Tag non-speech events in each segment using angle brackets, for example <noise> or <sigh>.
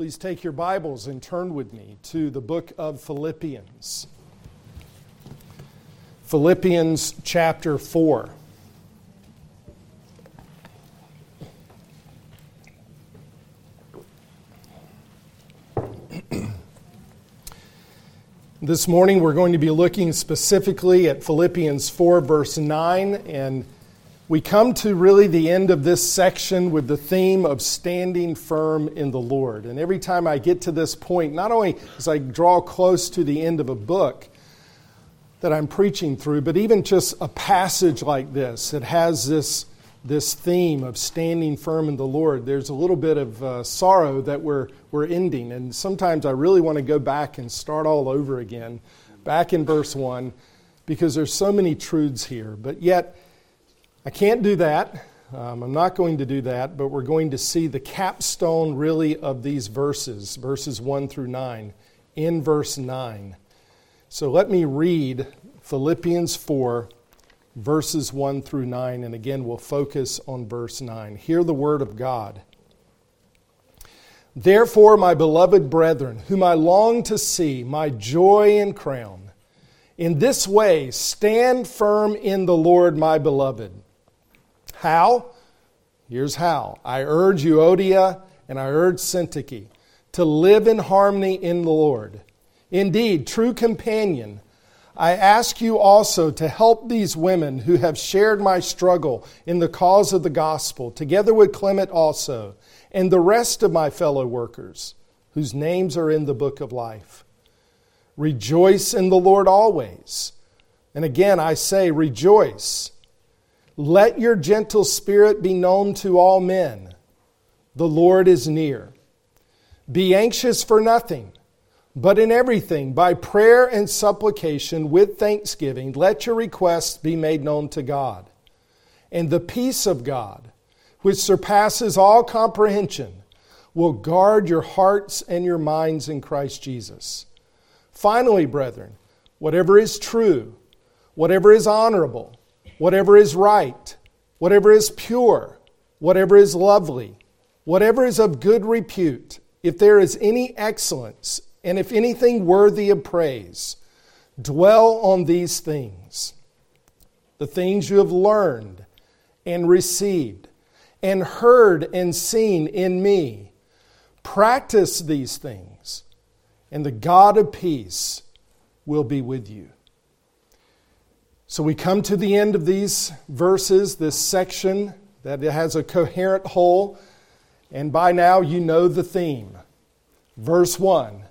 Please take your Bibles and turn with me to the book of Philippians. Philippians chapter 4. <clears throat> This morning we're going to be looking specifically at Philippians 4, verse 9, and we come to really the end of this section with the theme of standing firm in the Lord. And every time I get to this point, not only as I draw close to the end of a book that I'm preaching through, but even just a passage like this, it has this, this theme of standing firm in the Lord. There's a little bit of uh, sorrow that we're, we're ending. And sometimes I really want to go back and start all over again, back in verse 1, because there's so many truths here. But yet, I can't do that. Um, I'm not going to do that, but we're going to see the capstone really of these verses, verses 1 through 9, in verse 9. So let me read Philippians 4, verses 1 through 9, and again we'll focus on verse 9. Hear the word of God. Therefore, my beloved brethren, whom I long to see, my joy and crown, in this way stand firm in the Lord, my beloved. How? Here's how. I urge Euodia and I urge Syntyche to live in harmony in the Lord. Indeed, true companion, I ask you also to help these women who have shared my struggle in the cause of the gospel, together with Clement also, and the rest of my fellow workers, whose names are in the book of life. Rejoice in the Lord always. And again, I say, rejoice. Let your gentle spirit be known to all men. The Lord is near. Be anxious for nothing, but in everything, by prayer and supplication with thanksgiving, let your requests be made known to God. And the peace of God, which surpasses all comprehension, will guard your hearts and your minds in Christ Jesus. Finally, brethren, whatever is true, whatever is honorable, whatever is right, whatever is pure, whatever is lovely, whatever is of good repute, if there is any excellence, and if anything worthy of praise, dwell on these things. The things you have learned and received and heard and seen in me. Practice these things, and the God of peace will be with you. So we come to the end of these verses, this section that has a coherent whole, and by now you know the theme. Verse 1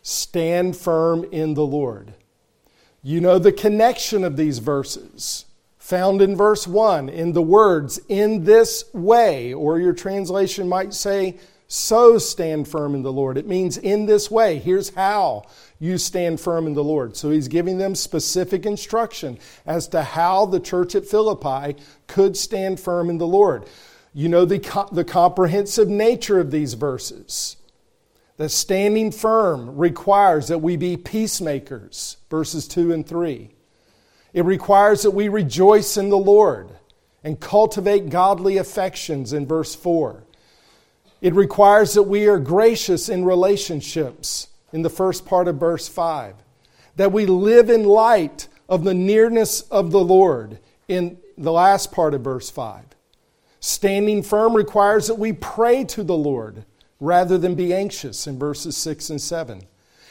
Stand firm in the Lord. You know the connection of these verses found in verse 1 in the words, in this way, or your translation might say, so stand firm in the Lord. It means in this way. Here's how you stand firm in the Lord. So he's giving them specific instruction as to how the church at Philippi could stand firm in the Lord. You know the, the comprehensive nature of these verses. That standing firm requires that we be peacemakers, verses 2 and 3. It requires that we rejoice in the Lord and cultivate godly affections in verse 4. It requires that we are gracious in relationships in the first part of verse 5, that we live in light of the nearness of the Lord in the last part of verse 5. Standing firm requires that we pray to the Lord rather than be anxious in verses 6 and 7.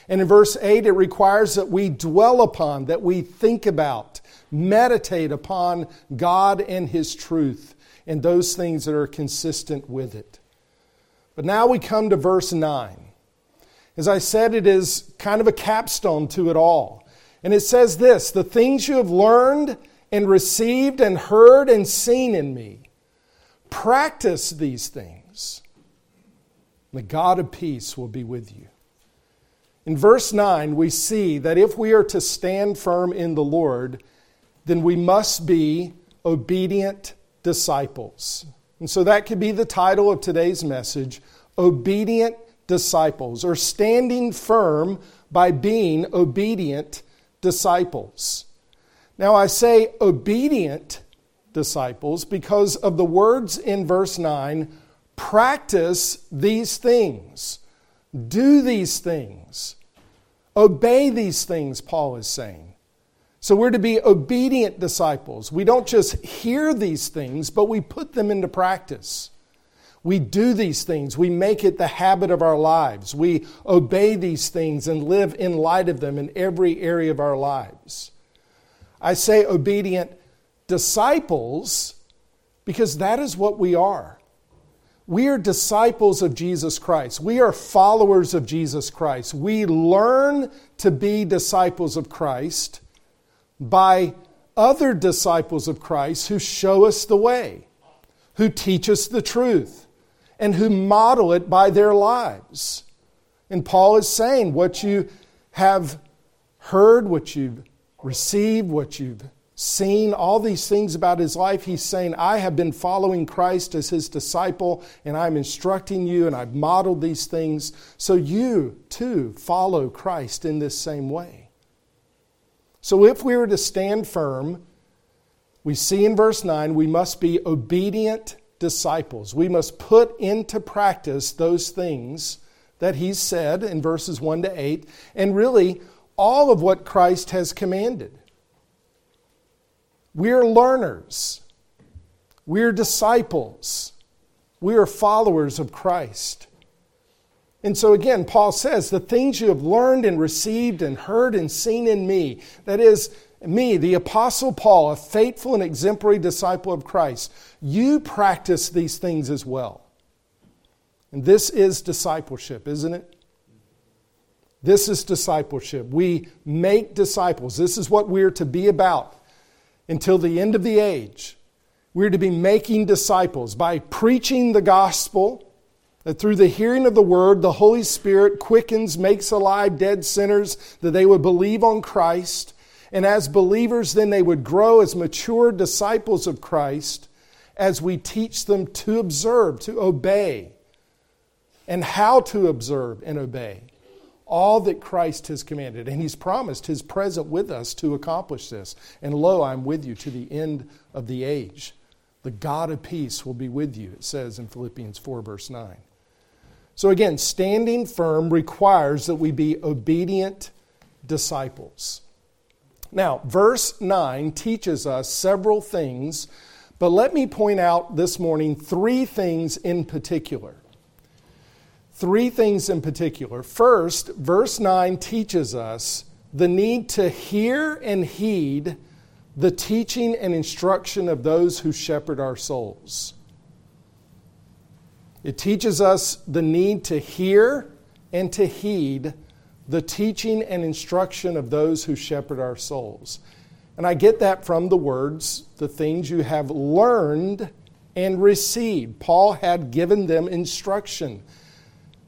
And in verse 8, it requires that we dwell upon, that we think about, meditate upon God and His truth and those things that are consistent with it. But now we come to verse 9. As I said, it is kind of a capstone to it all. And it says this The things you have learned and received and heard and seen in me, practice these things. The God of peace will be with you. In verse 9, we see that if we are to stand firm in the Lord, then we must be obedient disciples. And so that could be the title of today's message Obedient Disciples, or standing firm by being obedient disciples. Now, I say obedient disciples because of the words in verse 9 practice these things. do these things. Obey these things, Paul is saying. So we're to be obedient disciples. We don't just hear these things, but we put them into practice. We do these things. We make it the habit of our lives. We obey these things and live in light of them in every area of our lives. I say obedient disciples because that is what we are. We are disciples of Jesus Christ. We are followers of Jesus Christ. We learn to be disciples of Christ by other disciples of Christ who show us the way, who teach us the truth, and who model it by their lives. And Paul is saying what you have heard, what you've received, what you've seen all these things about his life, he's saying, I have been following Christ as his disciple, and I'm instructing you, and I've modeled these things, so you too follow Christ in this same way. So if we were to stand firm, we see in verse 9, we must be obedient disciples. We must put into practice those things that he said in verses 1 to 8, and really all of what Christ has commanded. We're learners. We're disciples. We are followers of Christ. And so again, Paul says, the things you have learned and received and heard and seen in me, that is, me, the Apostle Paul, a faithful and exemplary disciple of Christ, you practice these things as well. And this is discipleship, isn't it? This is discipleship. We make disciples. This is what we're to be about until the end of the age. We're to be making disciples by preaching the gospel, that through the hearing of the word, the Holy Spirit quickens, makes alive dead sinners, that they would believe on Christ. And as believers, then they would grow as mature disciples of Christ as we teach them to observe, to obey, and how to observe and obey all that Christ has commanded. And He's promised His present with us to accomplish this. And lo, I'm with you to the end of the age. The God of peace will be with you, it says in Philippians 4, verse 9. So again, standing firm requires that we be obedient disciples. Now, verse 9 teaches us several things, but let me point out this morning three things in particular. Three things in particular. First, verse 9 teaches us the need to hear and heed the teaching and instruction of those who shepherd our souls. It teaches us the need to hear and to heed the teaching and instruction of those who shepherd our souls. And I get that from the words, the things you have learned and received. Paul had given them instruction.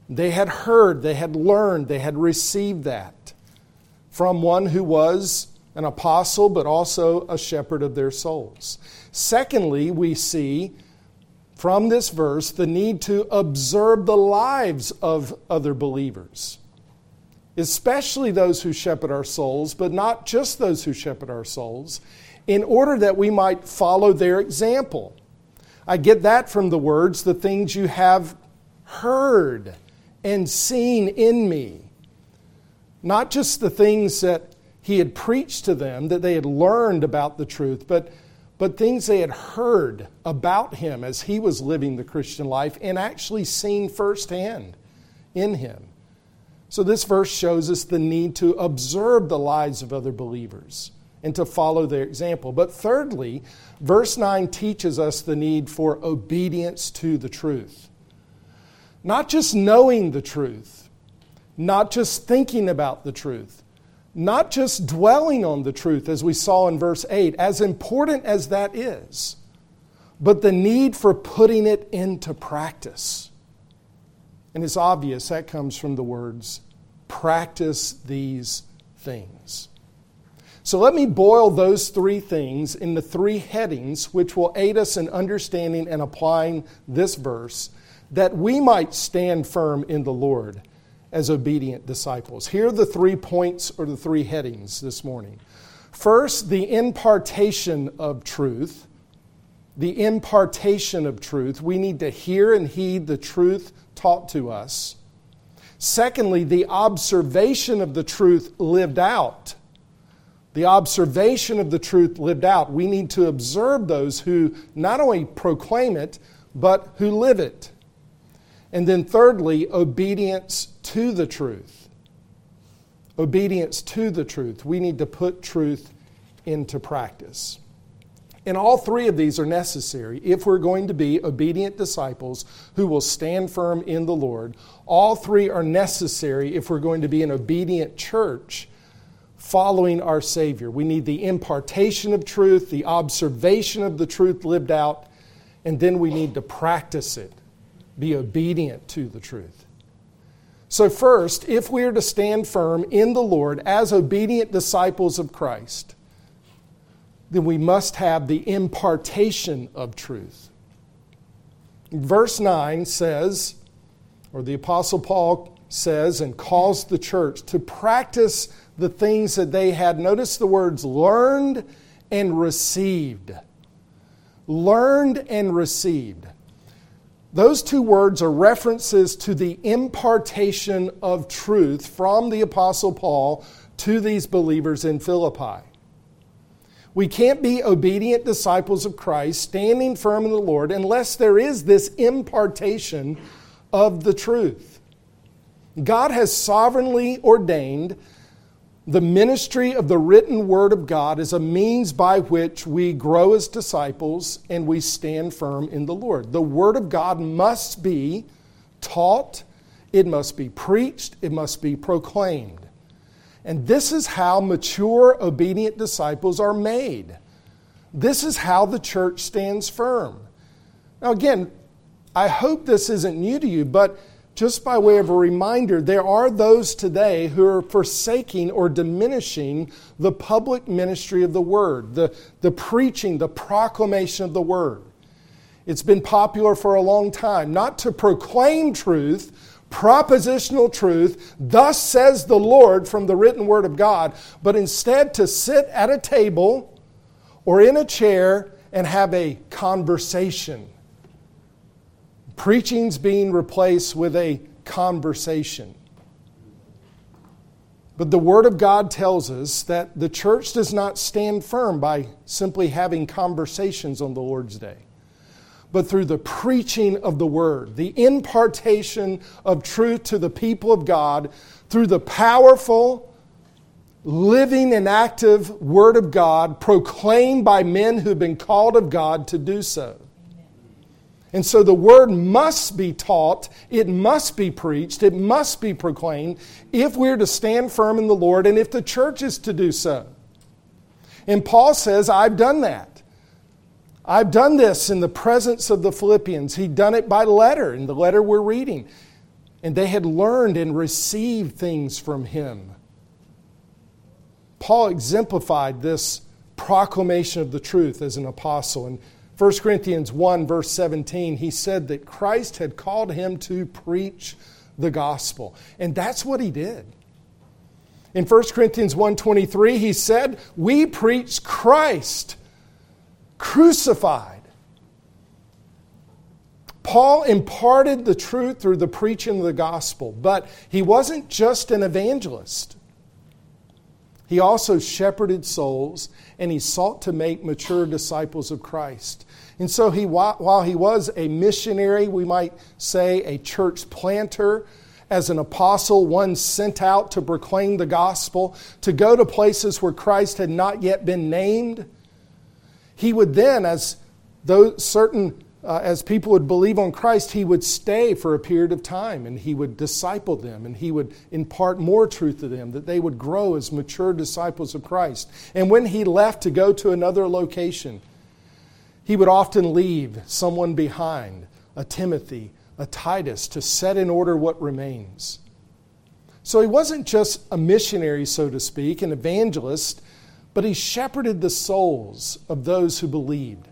They had heard, they had learned, they had received that from one who was an apostle, but also a shepherd of their souls. Secondly, we see from this verse the need to observe the lives of other believers, especially those who shepherd our souls, but not just those who shepherd our souls, in order that we might follow their example. I get that from the words, the things you have heard and seen in me. Not just the things that he had preached to them, that they had learned about the truth, but, but things they had heard about him as he was living the Christian life and actually seen firsthand in him. So, this verse shows us the need to observe the lives of other believers and to follow their example. But thirdly, verse 9 teaches us the need for obedience to the truth. Not just knowing the truth, not just thinking about the truth, not just dwelling on the truth, as we saw in verse 8, as important as that is, but the need for putting it into practice. And it's obvious that comes from the words, practice these things. So let me boil those three things into three headings which will aid us in understanding and applying this verse that we might stand firm in the Lord as obedient disciples. Here are the three points or the three headings this morning. First, the impartation of truth. The impartation of truth. We need to hear and heed the truth taught to us. Secondly, the observation of the truth lived out. The observation of the truth lived out. We need to observe those who not only proclaim it, but who live it. And then, thirdly, obedience to the truth. Obedience to the truth. We need to put truth into practice. And all three of these are necessary if we're going to be obedient disciples who will stand firm in the Lord. All three are necessary if we're going to be an obedient church following our Savior. We need the impartation of truth, the observation of the truth lived out, and then we need to practice it, be obedient to the truth. So, first, if we are to stand firm in the Lord as obedient disciples of Christ, then we must have the impartation of truth. Verse 9 says, or the Apostle Paul says and calls the church to practice the things that they had. Notice the words learned and received. Learned and received. Those two words are references to the impartation of truth from the Apostle Paul to these believers in Philippi. We can't be obedient disciples of Christ, standing firm in the Lord, unless there is this impartation of the truth. God has sovereignly ordained the ministry of the written word of God is a means by which we grow as disciples and we stand firm in the Lord. The word of God must be taught, it must be preached, it must be proclaimed. And this is how mature, obedient disciples are made. This is how the church stands firm. Now, again, I hope this isn't new to you, but just by way of a reminder, there are those today who are forsaking or diminishing the public ministry of the Word, the, the preaching, the proclamation of the Word. It's been popular for a long time, not to proclaim truth, propositional truth, thus says the Lord from the written word of God, but instead to sit at a table or in a chair and have a conversation. Preaching's being replaced with a conversation. But the Word of God tells us that the church does not stand firm by simply having conversations on the Lord's Day but through the preaching of the word, the impartation of truth to the people of God, through the powerful, living, and active word of God proclaimed by men who've been called of God to do so. And so the word must be taught, it must be preached, it must be proclaimed if we're to stand firm in the Lord and if the church is to do so. And Paul says, I've done that. I've done this in the presence of the Philippians. He'd done it by letter, in the letter we're reading. And they had learned and received things from him. Paul exemplified this proclamation of the truth as an apostle. In 1 Corinthians 1, verse 17, he said that Christ had called him to preach the gospel. And that's what he did. In 1 Corinthians 1:23 he said, "We preach Christ crucified. Paul imparted the truth through the preaching of the gospel, but he wasn't just an evangelist. He also shepherded souls and he sought to make mature disciples of Christ. And so he while he was a missionary, we might say a church planter, as an apostle, one sent out to proclaim the gospel, to go to places where Christ had not yet been named, he would then, as those certain uh, as people would believe on Christ, he would stay for a period of time and he would disciple them and he would impart more truth to them, that they would grow as mature disciples of Christ. And when he left to go to another location, he would often leave someone behind, a Timothy, a Titus, to set in order what remains. So he wasn't just a missionary, so to speak, an evangelist but he shepherded the souls of those who believed.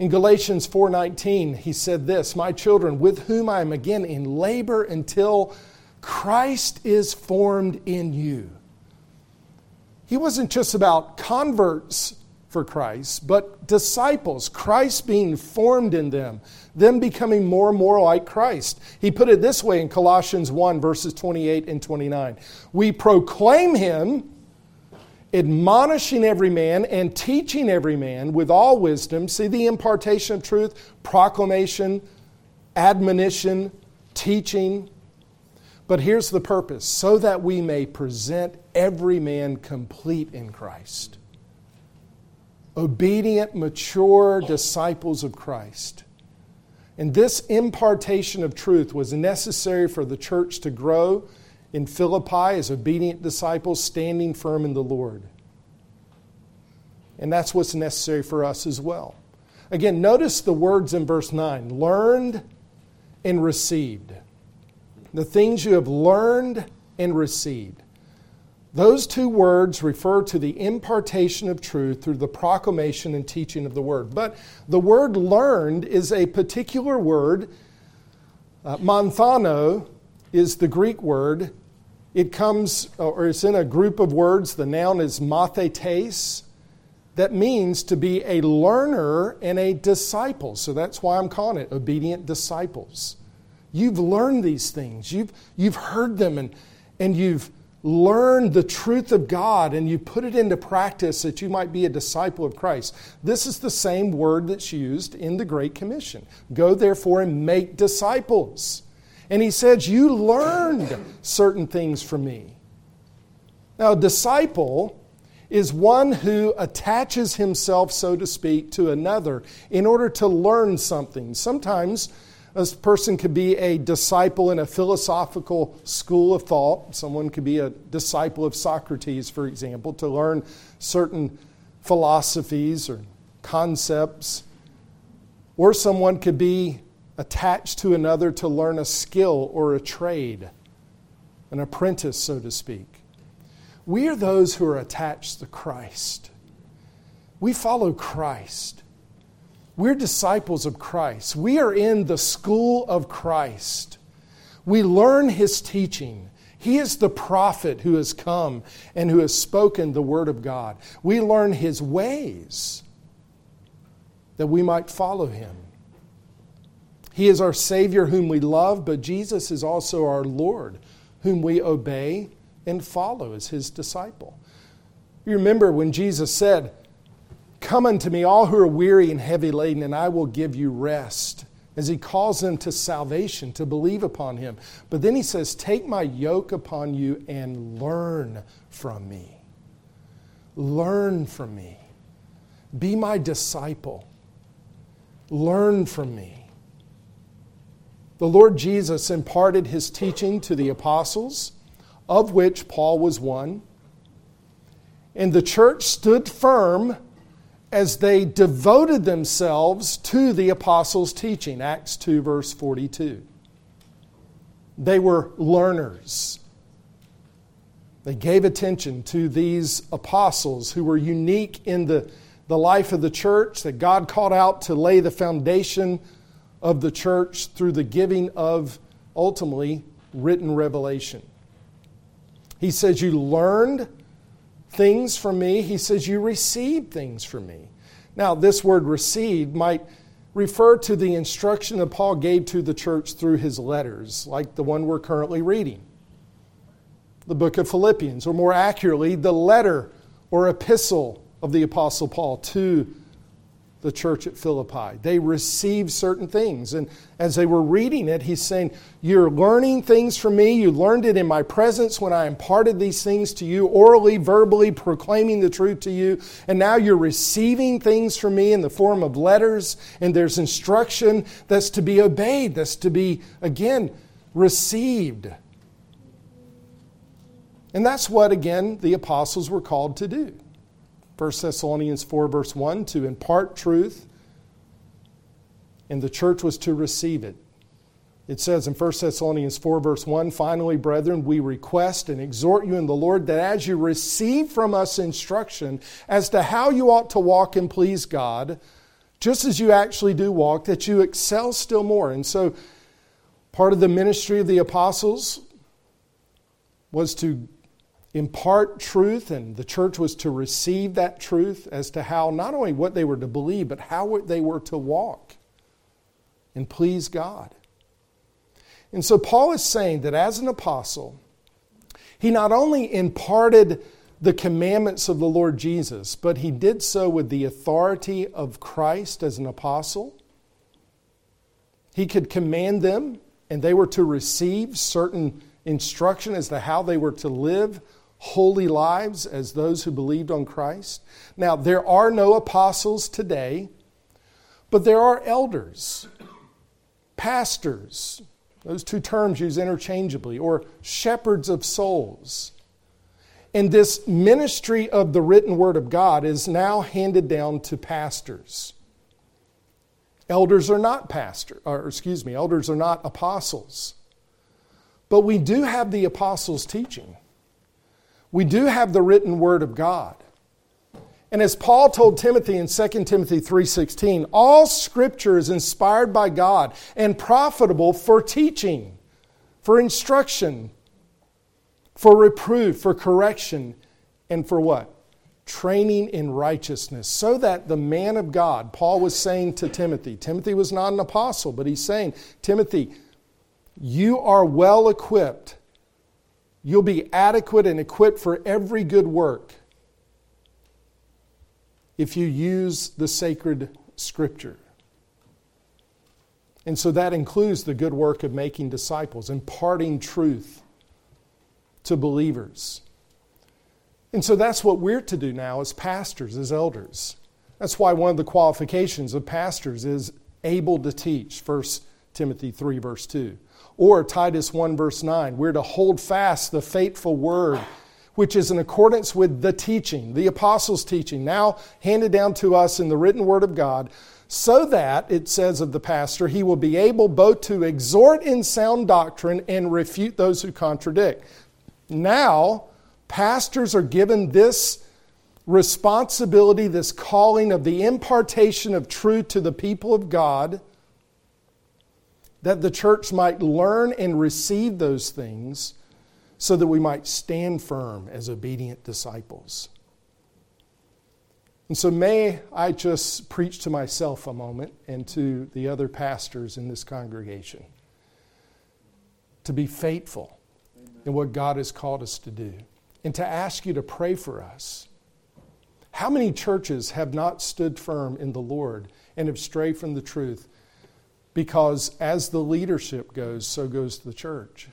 In Galatians 4:19, he said this, "My children, with whom I am again in labor until Christ is formed in you." He wasn't just about converts for Christ, but disciples, Christ being formed in them, them becoming more and more like Christ. He put it this way in Colossians 1, verses 28 and 29. We proclaim him, admonishing every man and teaching every man with all wisdom. See the impartation of truth, proclamation, admonition, teaching. But here's the purpose so that we may present every man complete in Christ obedient, mature disciples of Christ. And this impartation of truth was necessary for the church to grow in Philippi as obedient disciples, standing firm in the Lord. And that's what's necessary for us as well. Again, notice the words in verse 9 learned and received. The things you have learned and received. Those two words refer to the impartation of truth through the proclamation and teaching of the word. But the word learned is a particular word. Uh, manthano is the Greek word. It comes, or it's in a group of words. The noun is mathetes. That means to be a learner and a disciple. So that's why I'm calling it obedient disciples. You've learned these things, you've, you've heard them, and, and you've learn the truth of God and you put it into practice that you might be a disciple of Christ. This is the same word that's used in the Great Commission. Go therefore and make disciples. And he says, You learned certain things from me. Now, a disciple is one who attaches himself, so to speak, to another in order to learn something. Sometimes a person could be a disciple in a philosophical school of thought. Someone could be a disciple of Socrates, for example, to learn certain philosophies or concepts. Or someone could be attached to another to learn a skill or a trade, an apprentice, so to speak. We are those who are attached to Christ. We follow Christ. We're disciples of Christ. We are in the school of Christ. We learn his teaching. He is the prophet who has come and who has spoken the word of God. We learn his ways that we might follow him. He is our Savior whom we love, but Jesus is also our Lord whom we obey and follow as his disciple. You remember when Jesus said, Come unto me, all who are weary and heavy laden, and I will give you rest. As he calls them to salvation, to believe upon him. But then he says, Take my yoke upon you and learn from me. Learn from me. Be my disciple. Learn from me. The Lord Jesus imparted his teaching to the apostles, of which Paul was one. And the church stood firm as they devoted themselves to the apostles' teaching. Acts 2, verse 42. They were learners. They gave attention to these apostles who were unique in the, the life of the church, that God called out to lay the foundation of the church through the giving of ultimately written revelation. He says, You learned things from me. He says, You receive things from me. Now, this word received might refer to the instruction that Paul gave to the church through his letters, like the one we're currently reading, the book of Philippians, or more accurately, the letter or epistle of the Apostle Paul to the church at Philippi. They received certain things. And as they were reading it, he's saying, You're learning things from me. You learned it in my presence when I imparted these things to you, orally, verbally, proclaiming the truth to you. And now you're receiving things from me in the form of letters, and there's instruction that's to be obeyed, that's to be, again, received. And that's what, again, the apostles were called to do. 1 Thessalonians 4, verse 1, to impart truth, and the church was to receive it. It says in 1 Thessalonians 4, verse 1 Finally, brethren, we request and exhort you in the Lord that as you receive from us instruction as to how you ought to walk and please God, just as you actually do walk, that you excel still more. And so, part of the ministry of the apostles was to impart truth, and the church was to receive that truth as to how not only what they were to believe, but how they were to walk and please God. And so Paul is saying that as an apostle, he not only imparted the commandments of the Lord Jesus, but he did so with the authority of Christ as an apostle. He could command them, and they were to receive certain instruction as to how they were to live holy lives as those who believed on Christ. Now, there are no apostles today, but there are elders, pastors, those two terms used interchangeably, or shepherds of souls. And this ministry of the written word of God is now handed down to pastors. Elders are not pastors, or excuse me, elders are not apostles. But we do have the apostles' teaching. We do have the written word of God. And as Paul told Timothy in 2 Timothy 3:16, all scripture is inspired by God and profitable for teaching, for instruction, for reproof, for correction, and for what? Training in righteousness, so that the man of God, Paul was saying to Timothy, Timothy was not an apostle, but he's saying, Timothy, you are well equipped. You'll be adequate and equipped for every good work if you use the sacred scripture. And so that includes the good work of making disciples, imparting truth to believers. And so that's what we're to do now as pastors, as elders. That's why one of the qualifications of pastors is able to teach, 1 Timothy 3, verse 2. Or Titus 1, verse 9, we're to hold fast the faithful word, which is in accordance with the teaching, the apostles' teaching, now handed down to us in the written word of God, so that, it says of the pastor, he will be able both to exhort in sound doctrine and refute those who contradict. Now, pastors are given this responsibility, this calling of the impartation of truth to the people of God that the church might learn and receive those things so that we might stand firm as obedient disciples. And so, may I just preach to myself a moment and to the other pastors in this congregation to be faithful in what God has called us to do and to ask you to pray for us. How many churches have not stood firm in the Lord and have strayed from the truth because as the leadership goes, so goes the church.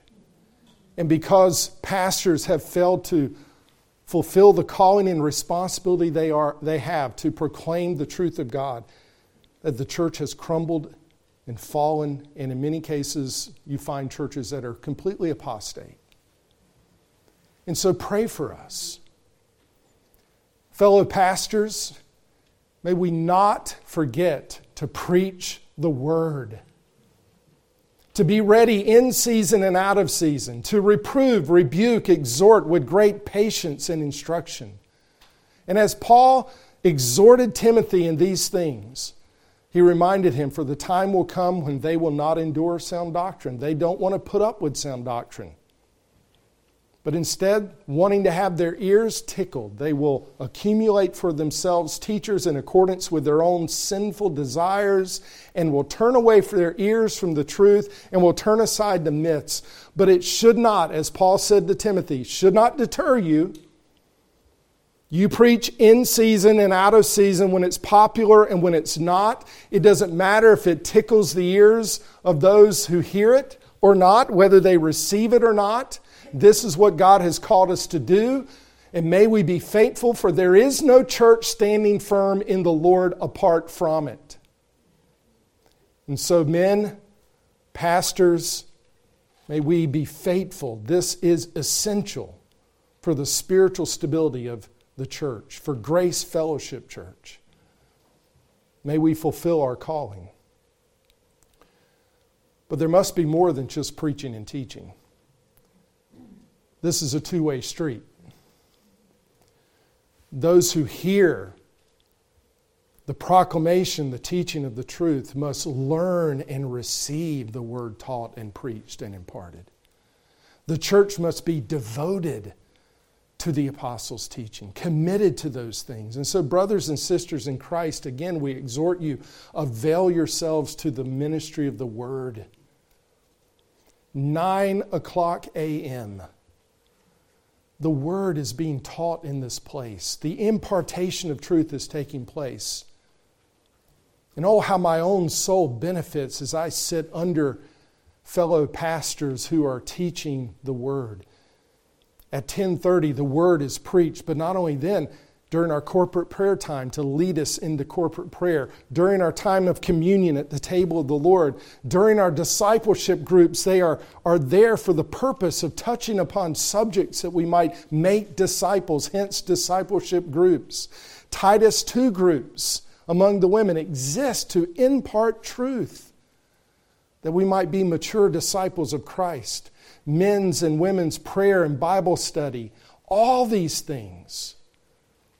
And because pastors have failed to fulfill the calling and responsibility they, are, they have to proclaim the truth of God, that the church has crumbled and fallen, and in many cases, you find churches that are completely apostate. And so pray for us. Fellow pastors, may we not forget to preach the word. To be ready in season and out of season, to reprove, rebuke, exhort with great patience and instruction. And as Paul exhorted Timothy in these things, he reminded him, For the time will come when they will not endure sound doctrine. They don't want to put up with sound doctrine but instead, wanting to have their ears tickled, they will accumulate for themselves teachers in accordance with their own sinful desires and will turn away for their ears from the truth and will turn aside to myths. But it should not, as Paul said to Timothy, should not deter you. You preach in season and out of season when it's popular and when it's not. It doesn't matter if it tickles the ears of those who hear it or not, whether they receive it or not. This is what God has called us to do. And may we be faithful, for there is no church standing firm in the Lord apart from it. And so, men, pastors, may we be faithful. This is essential for the spiritual stability of the church, for Grace Fellowship Church. May we fulfill our calling. But there must be more than just preaching and teaching. This is a two way street. Those who hear the proclamation, the teaching of the truth, must learn and receive the word taught and preached and imparted. The church must be devoted to the apostles' teaching, committed to those things. And so, brothers and sisters in Christ, again, we exhort you avail yourselves to the ministry of the word. 9 o'clock a.m. The word is being taught in this place. The impartation of truth is taking place. And oh, how my own soul benefits as I sit under fellow pastors who are teaching the word. At 10:30 the word is preached, but not only then, during our corporate prayer time to lead us into corporate prayer, during our time of communion at the table of the Lord, during our discipleship groups, they are, are there for the purpose of touching upon subjects that we might make disciples, hence discipleship groups. Titus 2 groups among the women exist to impart truth that we might be mature disciples of Christ. Men's and women's prayer and Bible study, all these things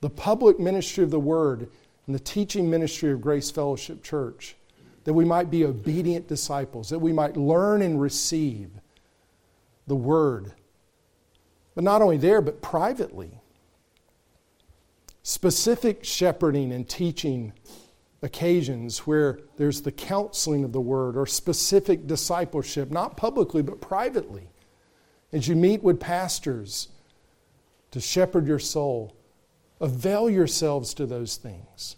the public ministry of the Word and the teaching ministry of Grace Fellowship Church, that we might be obedient disciples, that we might learn and receive the Word. But not only there, but privately. Specific shepherding and teaching occasions where there's the counseling of the Word or specific discipleship, not publicly, but privately. As you meet with pastors to shepherd your soul Avail yourselves to those things.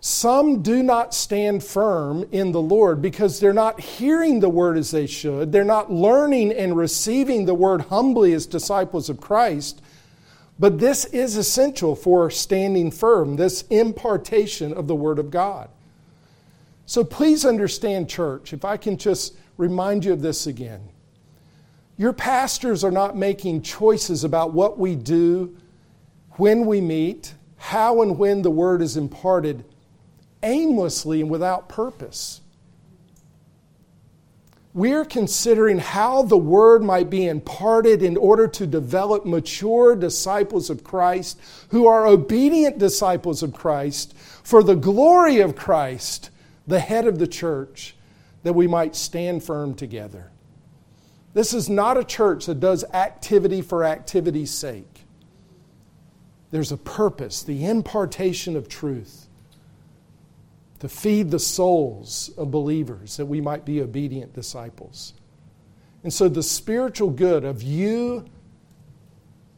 Some do not stand firm in the Lord because they're not hearing the word as they should. They're not learning and receiving the word humbly as disciples of Christ. But this is essential for standing firm, this impartation of the word of God. So please understand, church, if I can just remind you of this again. Your pastors are not making choices about what we do when we meet, how and when the word is imparted aimlessly and without purpose. We're considering how the word might be imparted in order to develop mature disciples of Christ who are obedient disciples of Christ for the glory of Christ, the head of the church, that we might stand firm together. This is not a church that does activity for activity's sake there's a purpose, the impartation of truth to feed the souls of believers that we might be obedient disciples. And so the spiritual good of you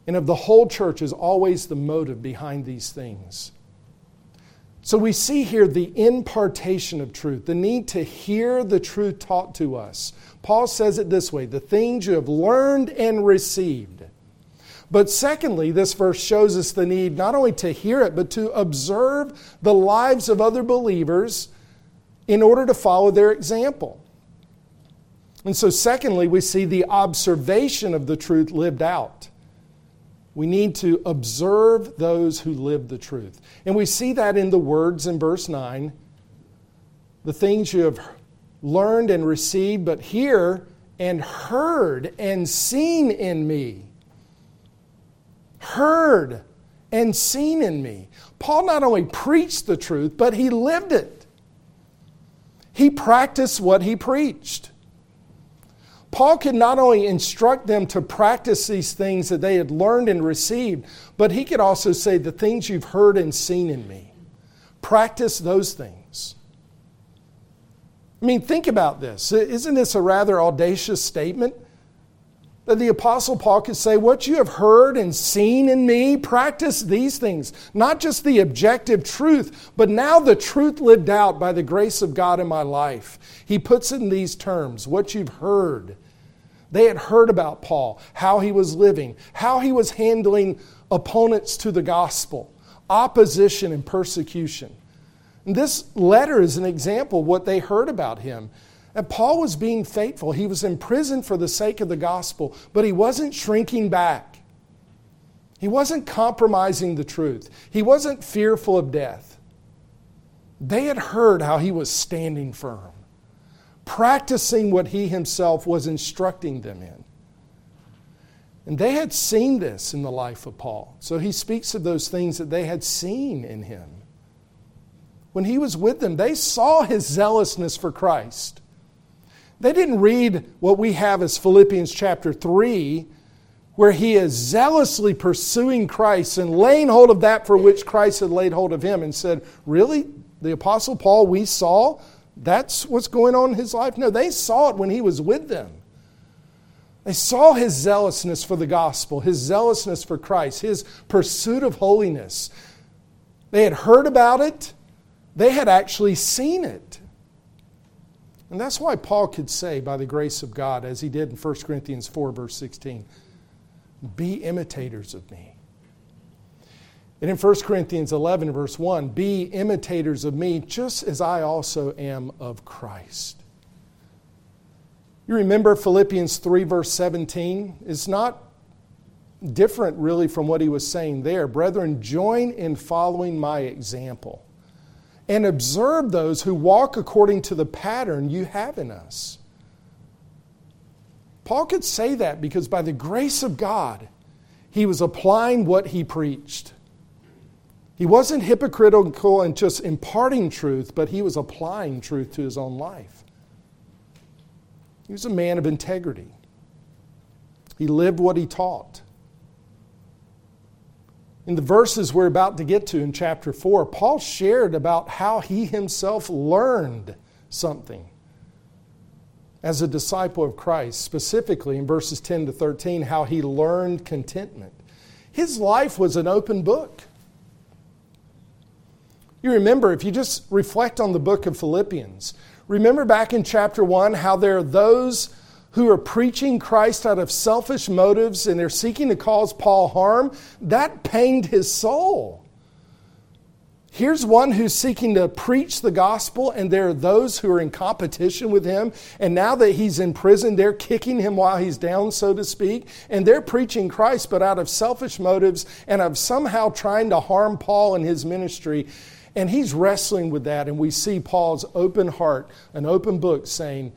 and of the whole church is always the motive behind these things. So we see here the impartation of truth, the need to hear the truth taught to us. Paul says it this way the things you have learned and received but secondly, this verse shows us the need not only to hear it, but to observe the lives of other believers in order to follow their example. And so, secondly, we see the observation of the truth lived out. We need to observe those who live the truth. And we see that in the words in verse 9 the things you have learned and received, but hear and heard and seen in me heard and seen in me. Paul not only preached the truth, but he lived it. He practiced what he preached. Paul could not only instruct them to practice these things that they had learned and received, but he could also say, The things you've heard and seen in me, practice those things. I mean, think about this. Isn't this a rather audacious statement? That the Apostle Paul could say, What you have heard and seen in me, practice these things. Not just the objective truth, but now the truth lived out by the grace of God in my life. He puts it in these terms what you've heard. They had heard about Paul, how he was living, how he was handling opponents to the gospel, opposition and persecution. And this letter is an example of what they heard about him. And Paul was being faithful. He was in prison for the sake of the gospel, but he wasn't shrinking back. He wasn't compromising the truth. He wasn't fearful of death. They had heard how he was standing firm, practicing what he himself was instructing them in. And they had seen this in the life of Paul. So he speaks of those things that they had seen in him. When he was with them, they saw his zealousness for Christ. They didn't read what we have as Philippians chapter 3, where he is zealously pursuing Christ and laying hold of that for which Christ had laid hold of him and said, Really? The Apostle Paul we saw? That's what's going on in his life? No, they saw it when he was with them. They saw his zealousness for the gospel, his zealousness for Christ, his pursuit of holiness. They had heard about it, they had actually seen it. And that's why Paul could say, by the grace of God, as he did in 1 Corinthians 4, verse 16, be imitators of me. And in 1 Corinthians 11, verse 1, be imitators of me just as I also am of Christ. You remember Philippians 3, verse 17? It's not different really from what he was saying there. Brethren, join in following my example and observe those who walk according to the pattern you have in us. Paul could say that because by the grace of God, he was applying what he preached. He wasn't hypocritical and just imparting truth, but he was applying truth to his own life. He was a man of integrity. He lived what he taught. In the verses we're about to get to in chapter 4, Paul shared about how he himself learned something as a disciple of Christ, specifically in verses 10 to 13, how he learned contentment. His life was an open book. You remember, if you just reflect on the book of Philippians, remember back in chapter 1 how there are those who are preaching Christ out of selfish motives and they're seeking to cause Paul harm, that pained his soul. Here's one who's seeking to preach the gospel, and there are those who are in competition with him. And now that he's in prison, they're kicking him while he's down, so to speak. And they're preaching Christ, but out of selfish motives and of somehow trying to harm Paul and his ministry. And he's wrestling with that. And we see Paul's open heart, an open book, saying,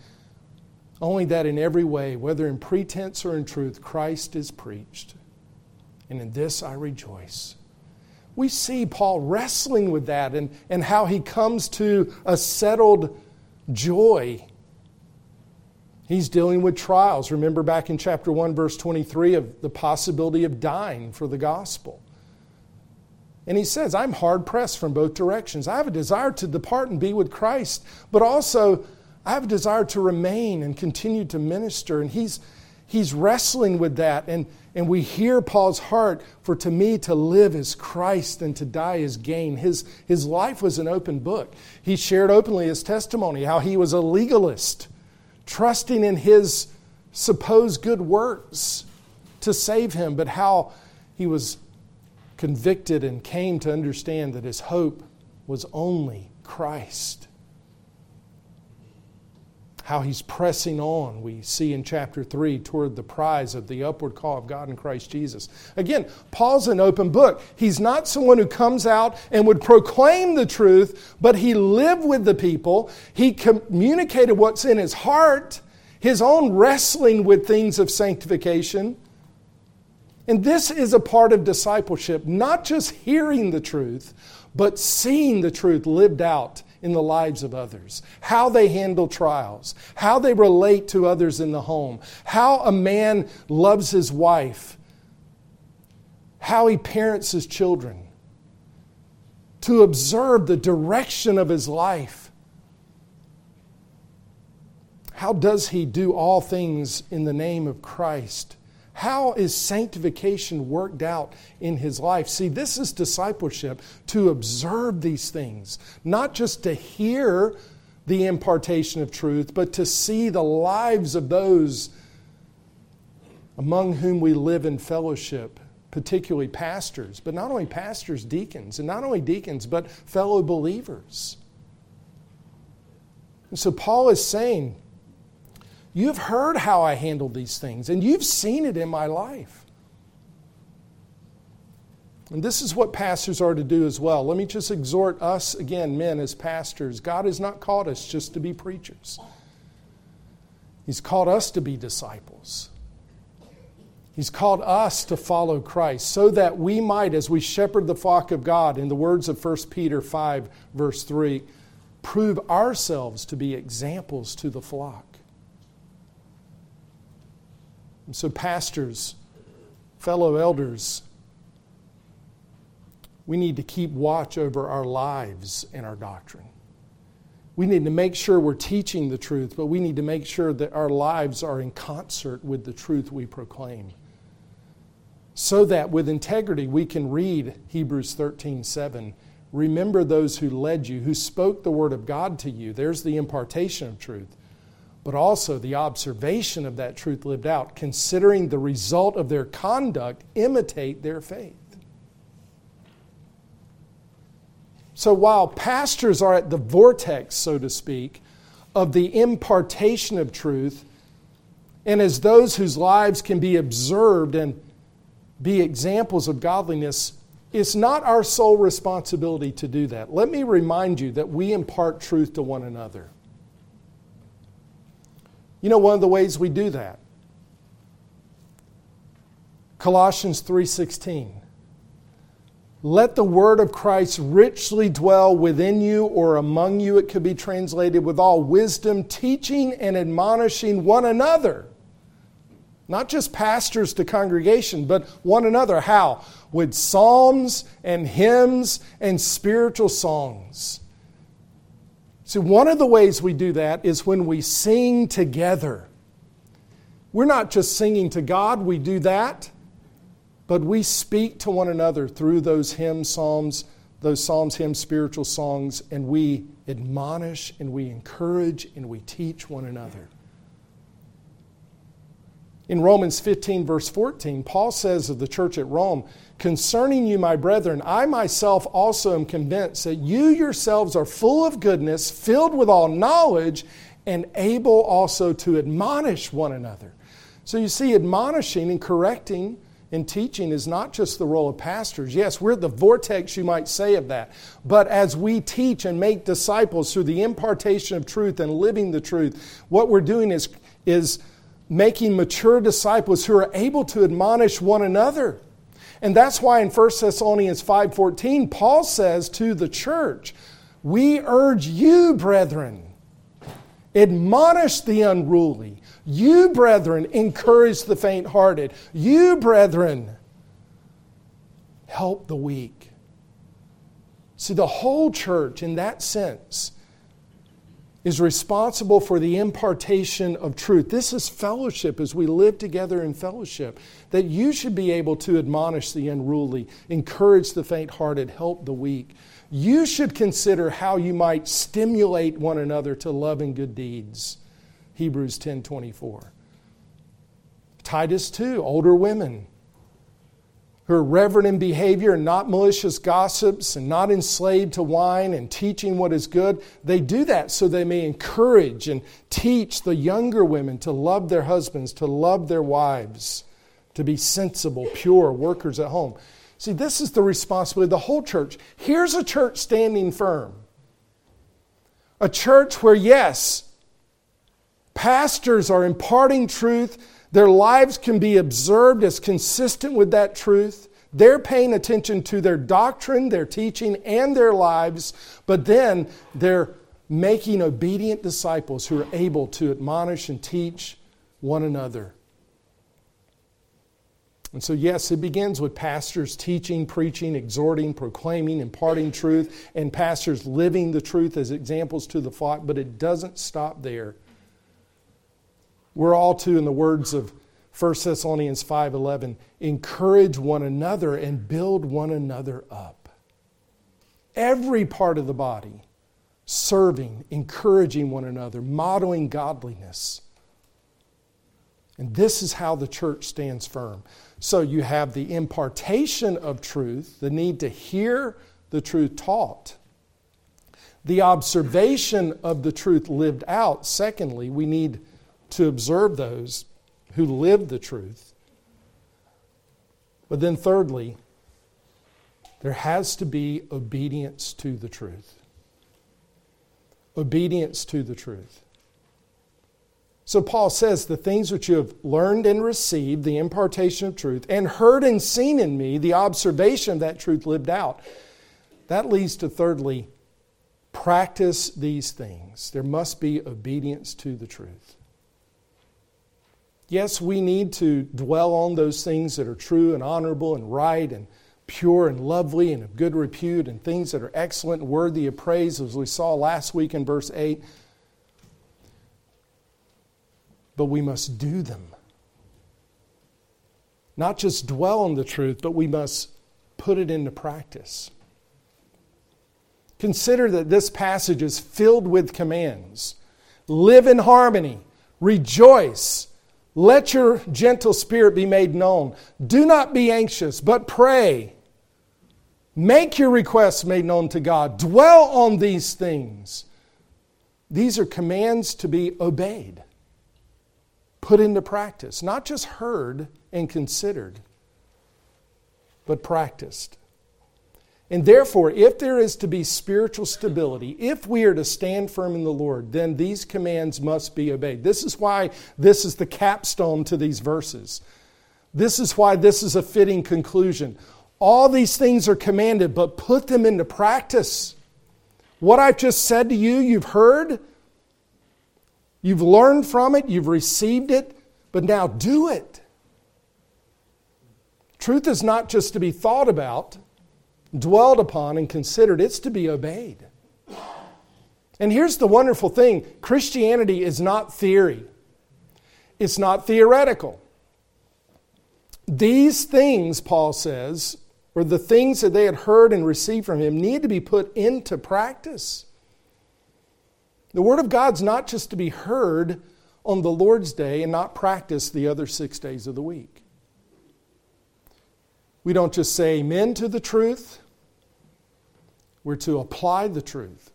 only that in every way, whether in pretense or in truth, Christ is preached. And in this I rejoice. We see Paul wrestling with that and, and how he comes to a settled joy. He's dealing with trials. Remember back in chapter 1, verse 23, of the possibility of dying for the gospel. And he says, I'm hard pressed from both directions. I have a desire to depart and be with Christ, but also I have a desire to remain and continue to minister. And he's, he's wrestling with that. And, and we hear Paul's heart for to me to live is Christ and to die is gain. His, his life was an open book. He shared openly his testimony, how he was a legalist, trusting in his supposed good works to save him, but how he was convicted and came to understand that his hope was only Christ how he's pressing on, we see in chapter 3, toward the prize of the upward call of God in Christ Jesus. Again, Paul's an open book. He's not someone who comes out and would proclaim the truth, but he lived with the people. He communicated what's in his heart, his own wrestling with things of sanctification. And this is a part of discipleship, not just hearing the truth, but seeing the truth lived out in the lives of others, how they handle trials, how they relate to others in the home, how a man loves his wife, how he parents his children, to observe the direction of his life. How does he do all things in the name of Christ? How is sanctification worked out in his life? See, this is discipleship to observe these things, not just to hear the impartation of truth, but to see the lives of those among whom we live in fellowship, particularly pastors, but not only pastors, deacons, and not only deacons, but fellow believers. And so Paul is saying, You've heard how I handle these things, and you've seen it in my life. And this is what pastors are to do as well. Let me just exhort us, again, men, as pastors. God has not called us just to be preachers, He's called us to be disciples. He's called us to follow Christ so that we might, as we shepherd the flock of God, in the words of 1 Peter 5, verse 3, prove ourselves to be examples to the flock. So, pastors, Fellow elders, we need to keep watch over our lives and our doctrine. We need to make sure we're teaching the truth, but we need to make sure that our lives are in concert with the truth we proclaim. So that with integrity we can read Hebrews 13 7. Remember those who led you, who spoke the word of God to you. There's the impartation of truth but also the observation of that truth lived out, considering the result of their conduct, imitate their faith. So while pastors are at the vortex, so to speak, of the impartation of truth, and as those whose lives can be observed and be examples of godliness, it's not our sole responsibility to do that. Let me remind you that we impart truth to one another. You know one of the ways we do that? Colossians 3:16 Let the word of Christ richly dwell within you or among you. It could be translated with all wisdom teaching and admonishing one another. Not just pastors to congregation but one another. How? With psalms and hymns and spiritual songs See, one of the ways we do that is when we sing together. We're not just singing to God, we do that, but we speak to one another through those hymns, psalms, those psalms, hymns, spiritual songs, and we admonish and we encourage and we teach one another. In Romans 15, verse 14, Paul says of the church at Rome, Concerning you, my brethren, I myself also am convinced that you yourselves are full of goodness, filled with all knowledge, and able also to admonish one another. So you see, admonishing and correcting and teaching is not just the role of pastors. Yes, we're the vortex, you might say, of that. But as we teach and make disciples through the impartation of truth and living the truth, what we're doing is, is making mature disciples who are able to admonish one another. And that's why in 1 Thessalonians 5:14 Paul says to the church, "We urge you, brethren, admonish the unruly. You, brethren, encourage the faint-hearted. You, brethren, help the weak." See, the whole church in that sense is responsible for the impartation of truth. This is fellowship as we live together in fellowship. That you should be able to admonish the unruly, encourage the faint hearted, help the weak. You should consider how you might stimulate one another to love and good deeds. Hebrews 10 24. Titus 2, older women who are reverent in behavior and not malicious gossips and not enslaved to wine and teaching what is good. They do that so they may encourage and teach the younger women to love their husbands, to love their wives, to be sensible, pure workers at home. See, this is the responsibility of the whole church. Here's a church standing firm. A church where, yes, pastors are imparting truth their lives can be observed as consistent with that truth. They're paying attention to their doctrine, their teaching, and their lives, but then they're making obedient disciples who are able to admonish and teach one another. And so, yes, it begins with pastors teaching, preaching, exhorting, proclaiming, imparting truth, and pastors living the truth as examples to the flock, but it doesn't stop there. We're all to, in the words of 1 Thessalonians 5:11, encourage one another and build one another up. Every part of the body serving, encouraging one another, modeling godliness. And this is how the church stands firm. So you have the impartation of truth, the need to hear the truth taught. The observation of the truth lived out. Secondly, we need to observe those who live the truth. But then, thirdly, there has to be obedience to the truth. Obedience to the truth. So, Paul says, The things which you have learned and received, the impartation of truth, and heard and seen in me, the observation of that truth lived out. That leads to, thirdly, practice these things. There must be obedience to the truth. Yes, we need to dwell on those things that are true and honorable and right and pure and lovely and of good repute and things that are excellent and worthy of praise, as we saw last week in verse 8. But we must do them. Not just dwell on the truth, but we must put it into practice. Consider that this passage is filled with commands. Live in harmony, rejoice, let your gentle spirit be made known. Do not be anxious, but pray. Make your requests made known to God. Dwell on these things. These are commands to be obeyed, put into practice, not just heard and considered, but practiced. And therefore, if there is to be spiritual stability, if we are to stand firm in the Lord, then these commands must be obeyed. This is why this is the capstone to these verses. This is why this is a fitting conclusion. All these things are commanded, but put them into practice. What I've just said to you, you've heard, you've learned from it, you've received it, but now do it. Truth is not just to be thought about, dwelled upon, and considered, it's to be obeyed. And here's the wonderful thing Christianity is not theory, it's not theoretical. These things, Paul says, or the things that they had heard and received from him, need to be put into practice. The Word of God's not just to be heard on the Lord's day and not practiced the other six days of the week. We don't just say amen to the truth, we're to apply the truth.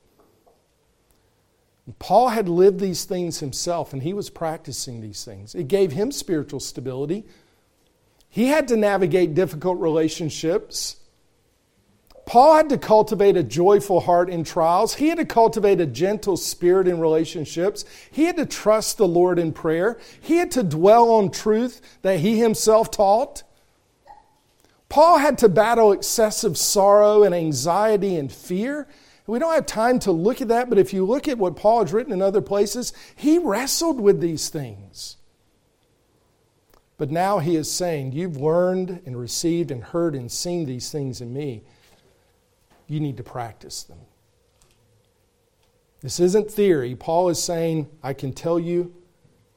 Paul had lived these things himself, and he was practicing these things. It gave him spiritual stability. He had to navigate difficult relationships. Paul had to cultivate a joyful heart in trials. He had to cultivate a gentle spirit in relationships. He had to trust the Lord in prayer. He had to dwell on truth that he himself taught. Paul had to battle excessive sorrow and anxiety and fear. We don't have time to look at that, but if you look at what Paul has written in other places, he wrestled with these things. But now he is saying, You've learned and received and heard and seen these things in me. You need to practice them. This isn't theory. Paul is saying, I can tell you,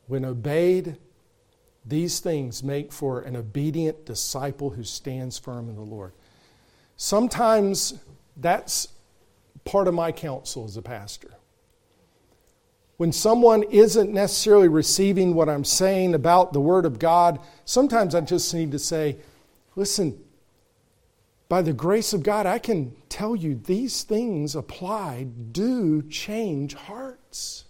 when obeyed, these things make for an obedient disciple who stands firm in the Lord. Sometimes that's part of my counsel as a pastor. When someone isn't necessarily receiving what I'm saying about the Word of God, sometimes I just need to say, listen, by the grace of God, I can tell you these things applied do change hearts.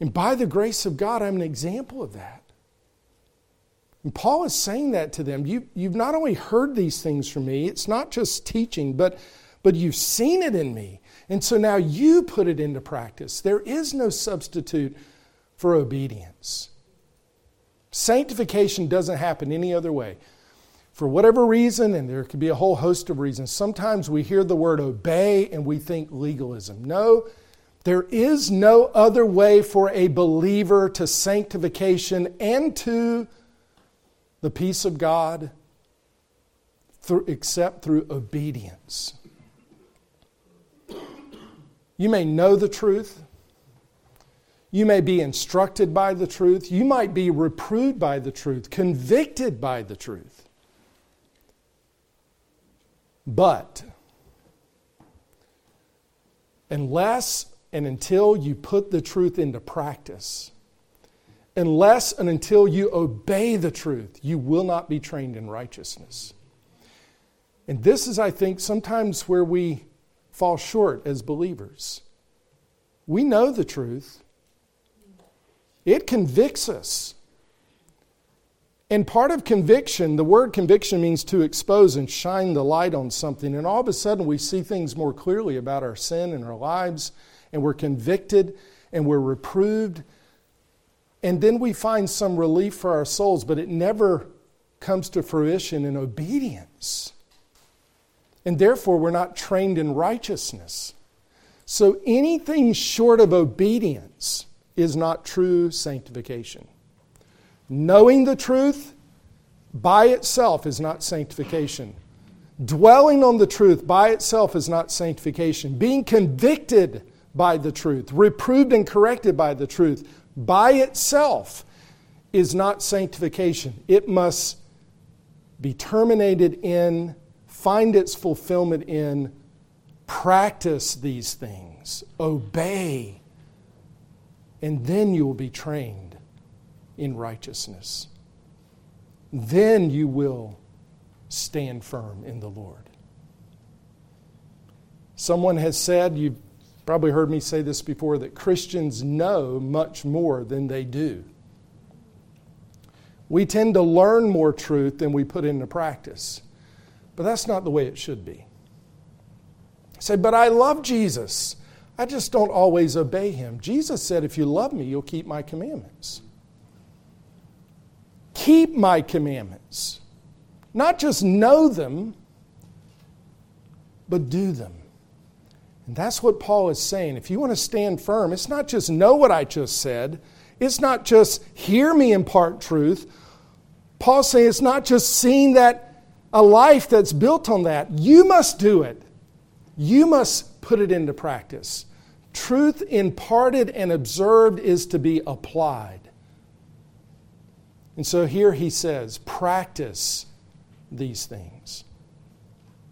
And by the grace of God, I'm an example of that. And Paul is saying that to them. You, you've not only heard these things from me, it's not just teaching, but, but you've seen it in me. And so now you put it into practice. There is no substitute for obedience. Sanctification doesn't happen any other way. For whatever reason, and there could be a whole host of reasons, sometimes we hear the word obey and we think legalism. No, there is no other way for a believer to sanctification and to the peace of God through, except through obedience. You may know the truth. You may be instructed by the truth. You might be reproved by the truth, convicted by the truth. But unless and until you put the truth into practice, unless and until you obey the truth, you will not be trained in righteousness. And this is, I think, sometimes where we fall short as believers. We know the truth, it convicts us. And part of conviction, the word conviction means to expose and shine the light on something. And all of a sudden, we see things more clearly about our sin and our lives and we're convicted and we're reproved. And then we find some relief for our souls, but it never comes to fruition in obedience. And therefore, we're not trained in righteousness. So anything short of obedience is not true sanctification. Knowing the truth by itself is not sanctification. Dwelling on the truth by itself is not sanctification. Being convicted by the truth, reproved and corrected by the truth by itself is not sanctification. It must be terminated in, find its fulfillment in, practice these things, obey, and then you will be trained in righteousness. Then you will stand firm in the Lord. Someone has said, you've probably heard me say this before, that Christians know much more than they do. We tend to learn more truth than we put into practice. But that's not the way it should be. Say, but I love Jesus. I just don't always obey him. Jesus said, if you love me, you'll keep my commandments. Keep my commandments. Not just know them, but do them. And that's what Paul is saying. If you want to stand firm, it's not just know what I just said, it's not just hear me impart truth. Paul's saying it's not just seeing that a life that's built on that. You must do it. You must put it into practice. Truth imparted and observed is to be applied. And so here he says, practice these things.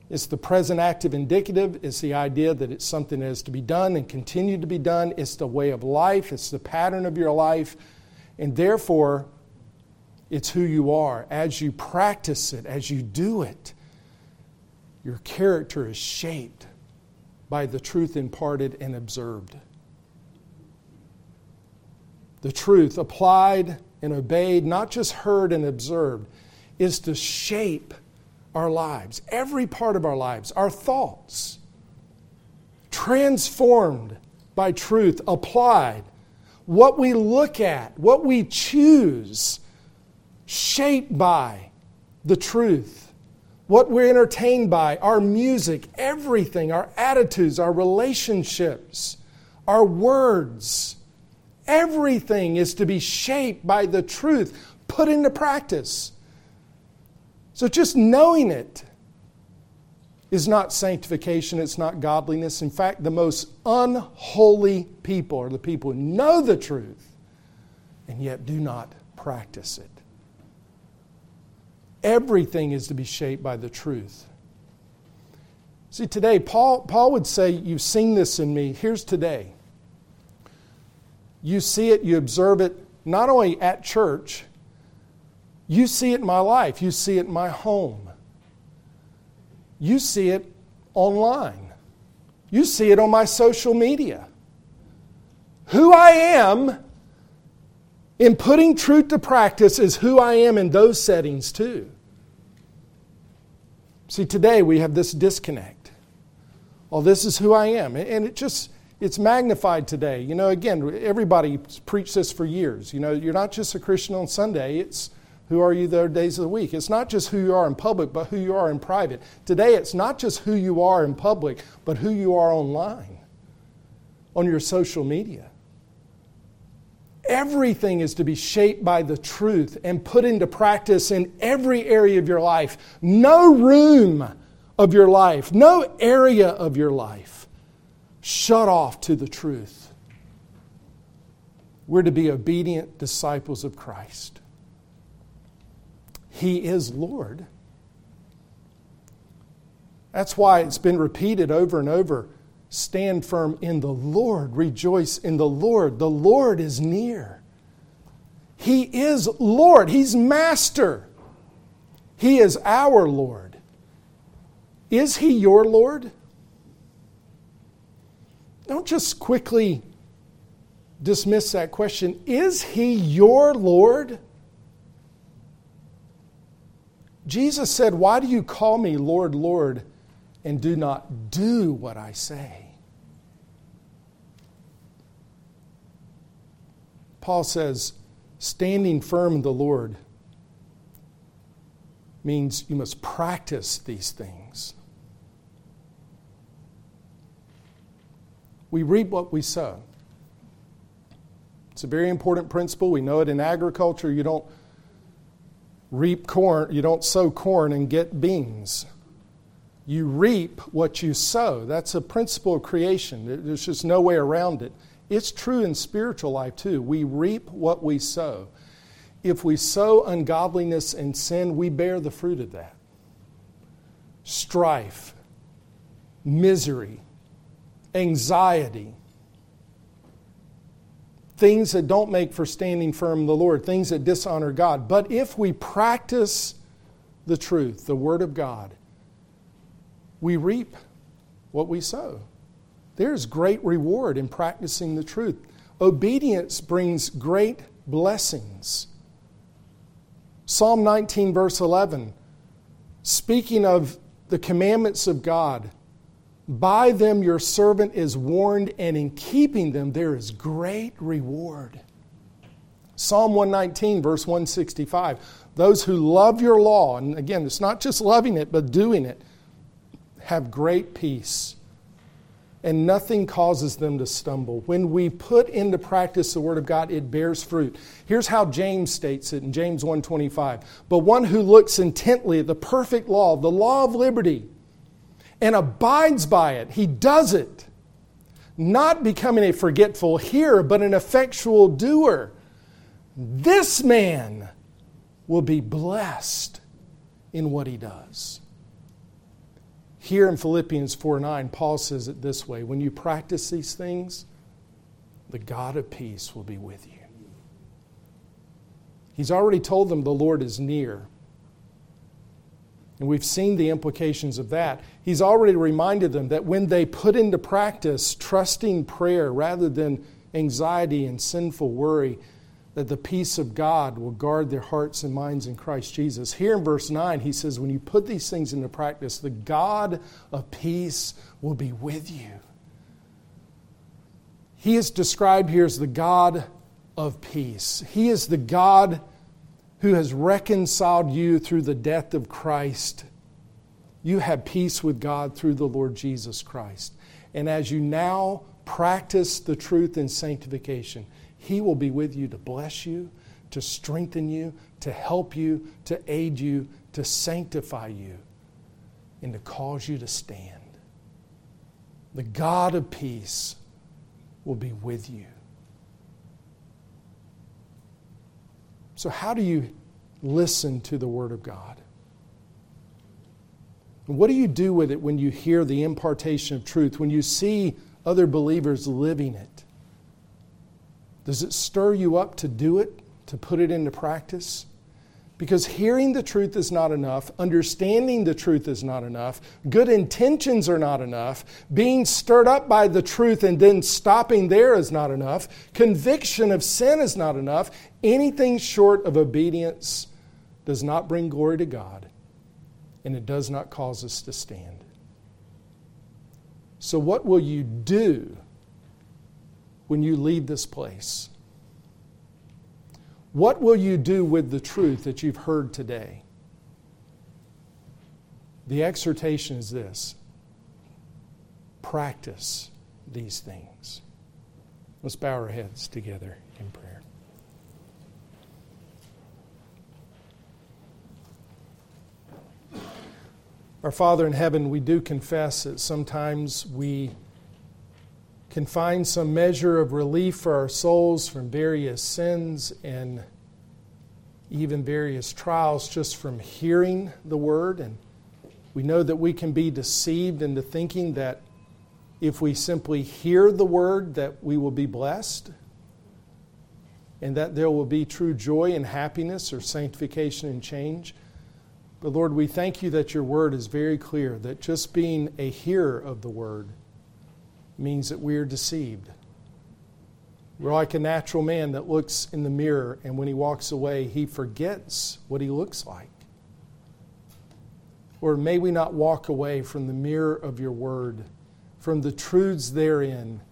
It's the present active indicative. It's the idea that it's something that is to be done and continue to be done. It's the way of life. It's the pattern of your life. And therefore, it's who you are. As you practice it, as you do it, your character is shaped by the truth imparted and observed. The truth applied and obeyed, not just heard and observed, is to shape our lives, every part of our lives, our thoughts, transformed by truth, applied. What we look at, what we choose, shaped by the truth. What we're entertained by, our music, everything, our attitudes, our relationships, our words, everything is to be shaped by the truth, put into practice. So just knowing it is not sanctification, it's not godliness. In fact, the most unholy people are the people who know the truth and yet do not practice it. Everything is to be shaped by the truth. See, today, Paul, Paul would say, You've seen this in me. Here's today. You see it, you observe it, not only at church, you see it in my life, you see it in my home, you see it online, you see it on my social media. Who I am in putting truth to practice is who I am in those settings too. See, today we have this disconnect. Well, this is who I am. And it just, it's magnified today. You know, again, everybody preached this for years. You know, you're not just a Christian on Sunday, it's who are you the days of the week. It's not just who you are in public, but who you are in private. Today, it's not just who you are in public, but who you are online, on your social media. Everything is to be shaped by the truth and put into practice in every area of your life. No room of your life, no area of your life shut off to the truth. We're to be obedient disciples of Christ. He is Lord. That's why it's been repeated over and over Stand firm in the Lord. Rejoice in the Lord. The Lord is near. He is Lord. He's Master. He is our Lord. Is He your Lord? Don't just quickly dismiss that question. Is He your Lord? Jesus said, Why do you call me Lord, Lord? and do not do what I say. Paul says, standing firm in the Lord means you must practice these things. We reap what we sow. It's a very important principle. We know it in agriculture. You don't reap corn, you don't sow corn and get beans. You reap what you sow. That's a principle of creation. There's just no way around it. It's true in spiritual life too. We reap what we sow. If we sow ungodliness and sin, we bear the fruit of that. Strife, misery, anxiety, things that don't make for standing firm in the Lord, things that dishonor God. But if we practice the truth, the Word of God, we reap what we sow. There's great reward in practicing the truth. Obedience brings great blessings. Psalm 19, verse 11, speaking of the commandments of God, by them your servant is warned, and in keeping them there is great reward. Psalm 119, verse 165. Those who love your law, and again, it's not just loving it, but doing it, have great peace. And nothing causes them to stumble. When we put into practice the word of God, it bears fruit. Here's how James states it in James 1:25. But one who looks intently at the perfect law, the law of liberty, and abides by it. He does it, not becoming a forgetful hearer, but an effectual doer. This man will be blessed in what he does. Here in Philippians 4 9, Paul says it this way When you practice these things, the God of peace will be with you. He's already told them the Lord is near. And we've seen the implications of that. He's already reminded them that when they put into practice trusting prayer rather than anxiety and sinful worry, that the peace of God will guard their hearts and minds in Christ Jesus. Here in verse 9, he says, When you put these things into practice, the God of peace will be with you. He is described here as the God of peace. He is the God who has reconciled you through the death of Christ. You have peace with God through the Lord Jesus Christ. And as you now practice the truth in sanctification, He will be with you to bless you, to strengthen you, to help you, to aid you, to sanctify you, and to cause you to stand. The God of peace will be with you. So, how do you listen to the Word of God? What do you do with it when you hear the impartation of truth, when you see other believers living it? Does it stir you up to do it, to put it into practice? Because hearing the truth is not enough, understanding the truth is not enough, good intentions are not enough, being stirred up by the truth and then stopping there is not enough, conviction of sin is not enough. Anything short of obedience does not bring glory to God, and it does not cause us to stand. So, what will you do when you leave this place? What will you do with the truth that you've heard today? The exhortation is this practice these things. Let's bow our heads together in prayer. Our Father in heaven, we do confess that sometimes we can find some measure of relief for our souls from various sins and even various trials just from hearing the word. And we know that we can be deceived into thinking that if we simply hear the word, that we will be blessed and that there will be true joy and happiness or sanctification and change. But Lord, we thank you that your word is very clear, that just being a hearer of the word means that we are deceived. We're like a natural man that looks in the mirror, and when he walks away, he forgets what he looks like. Or may we not walk away from the mirror of your word, from the truths therein,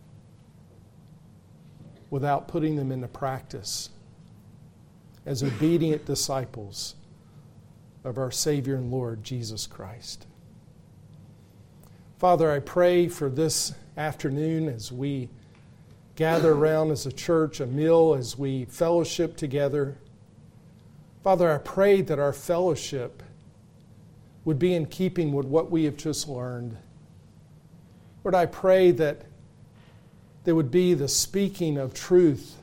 without putting them into practice as obedient disciples of our Savior and Lord Jesus Christ. Father, I pray for this afternoon as we gather around as a church, a meal, as we fellowship together. Father, I pray that our fellowship would be in keeping with what we have just learned. Lord, I pray that there would be the speaking of truth,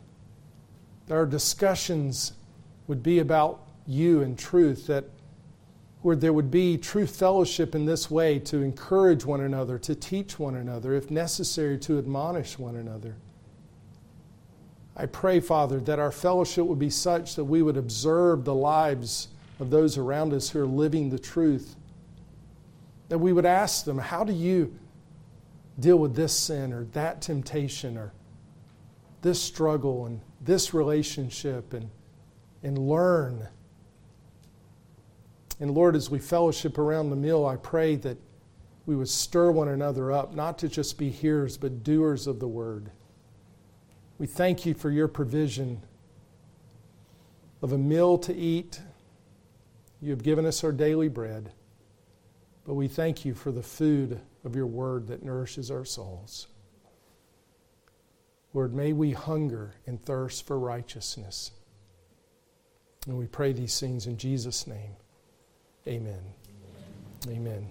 that our discussions would be about you and truth, that where there would be true fellowship in this way to encourage one another, to teach one another, if necessary, to admonish one another. I pray, Father, that our fellowship would be such that we would observe the lives of those around us who are living the truth. That we would ask them, How do you deal with this sin or that temptation or this struggle and this relationship and, and learn? And Lord, as we fellowship around the meal, I pray that we would stir one another up, not to just be hearers, but doers of the word. We thank you for your provision of a meal to eat. You have given us our daily bread, but we thank you for the food of your word that nourishes our souls. Lord, may we hunger and thirst for righteousness. And we pray these things in Jesus' name. Amen. Amen.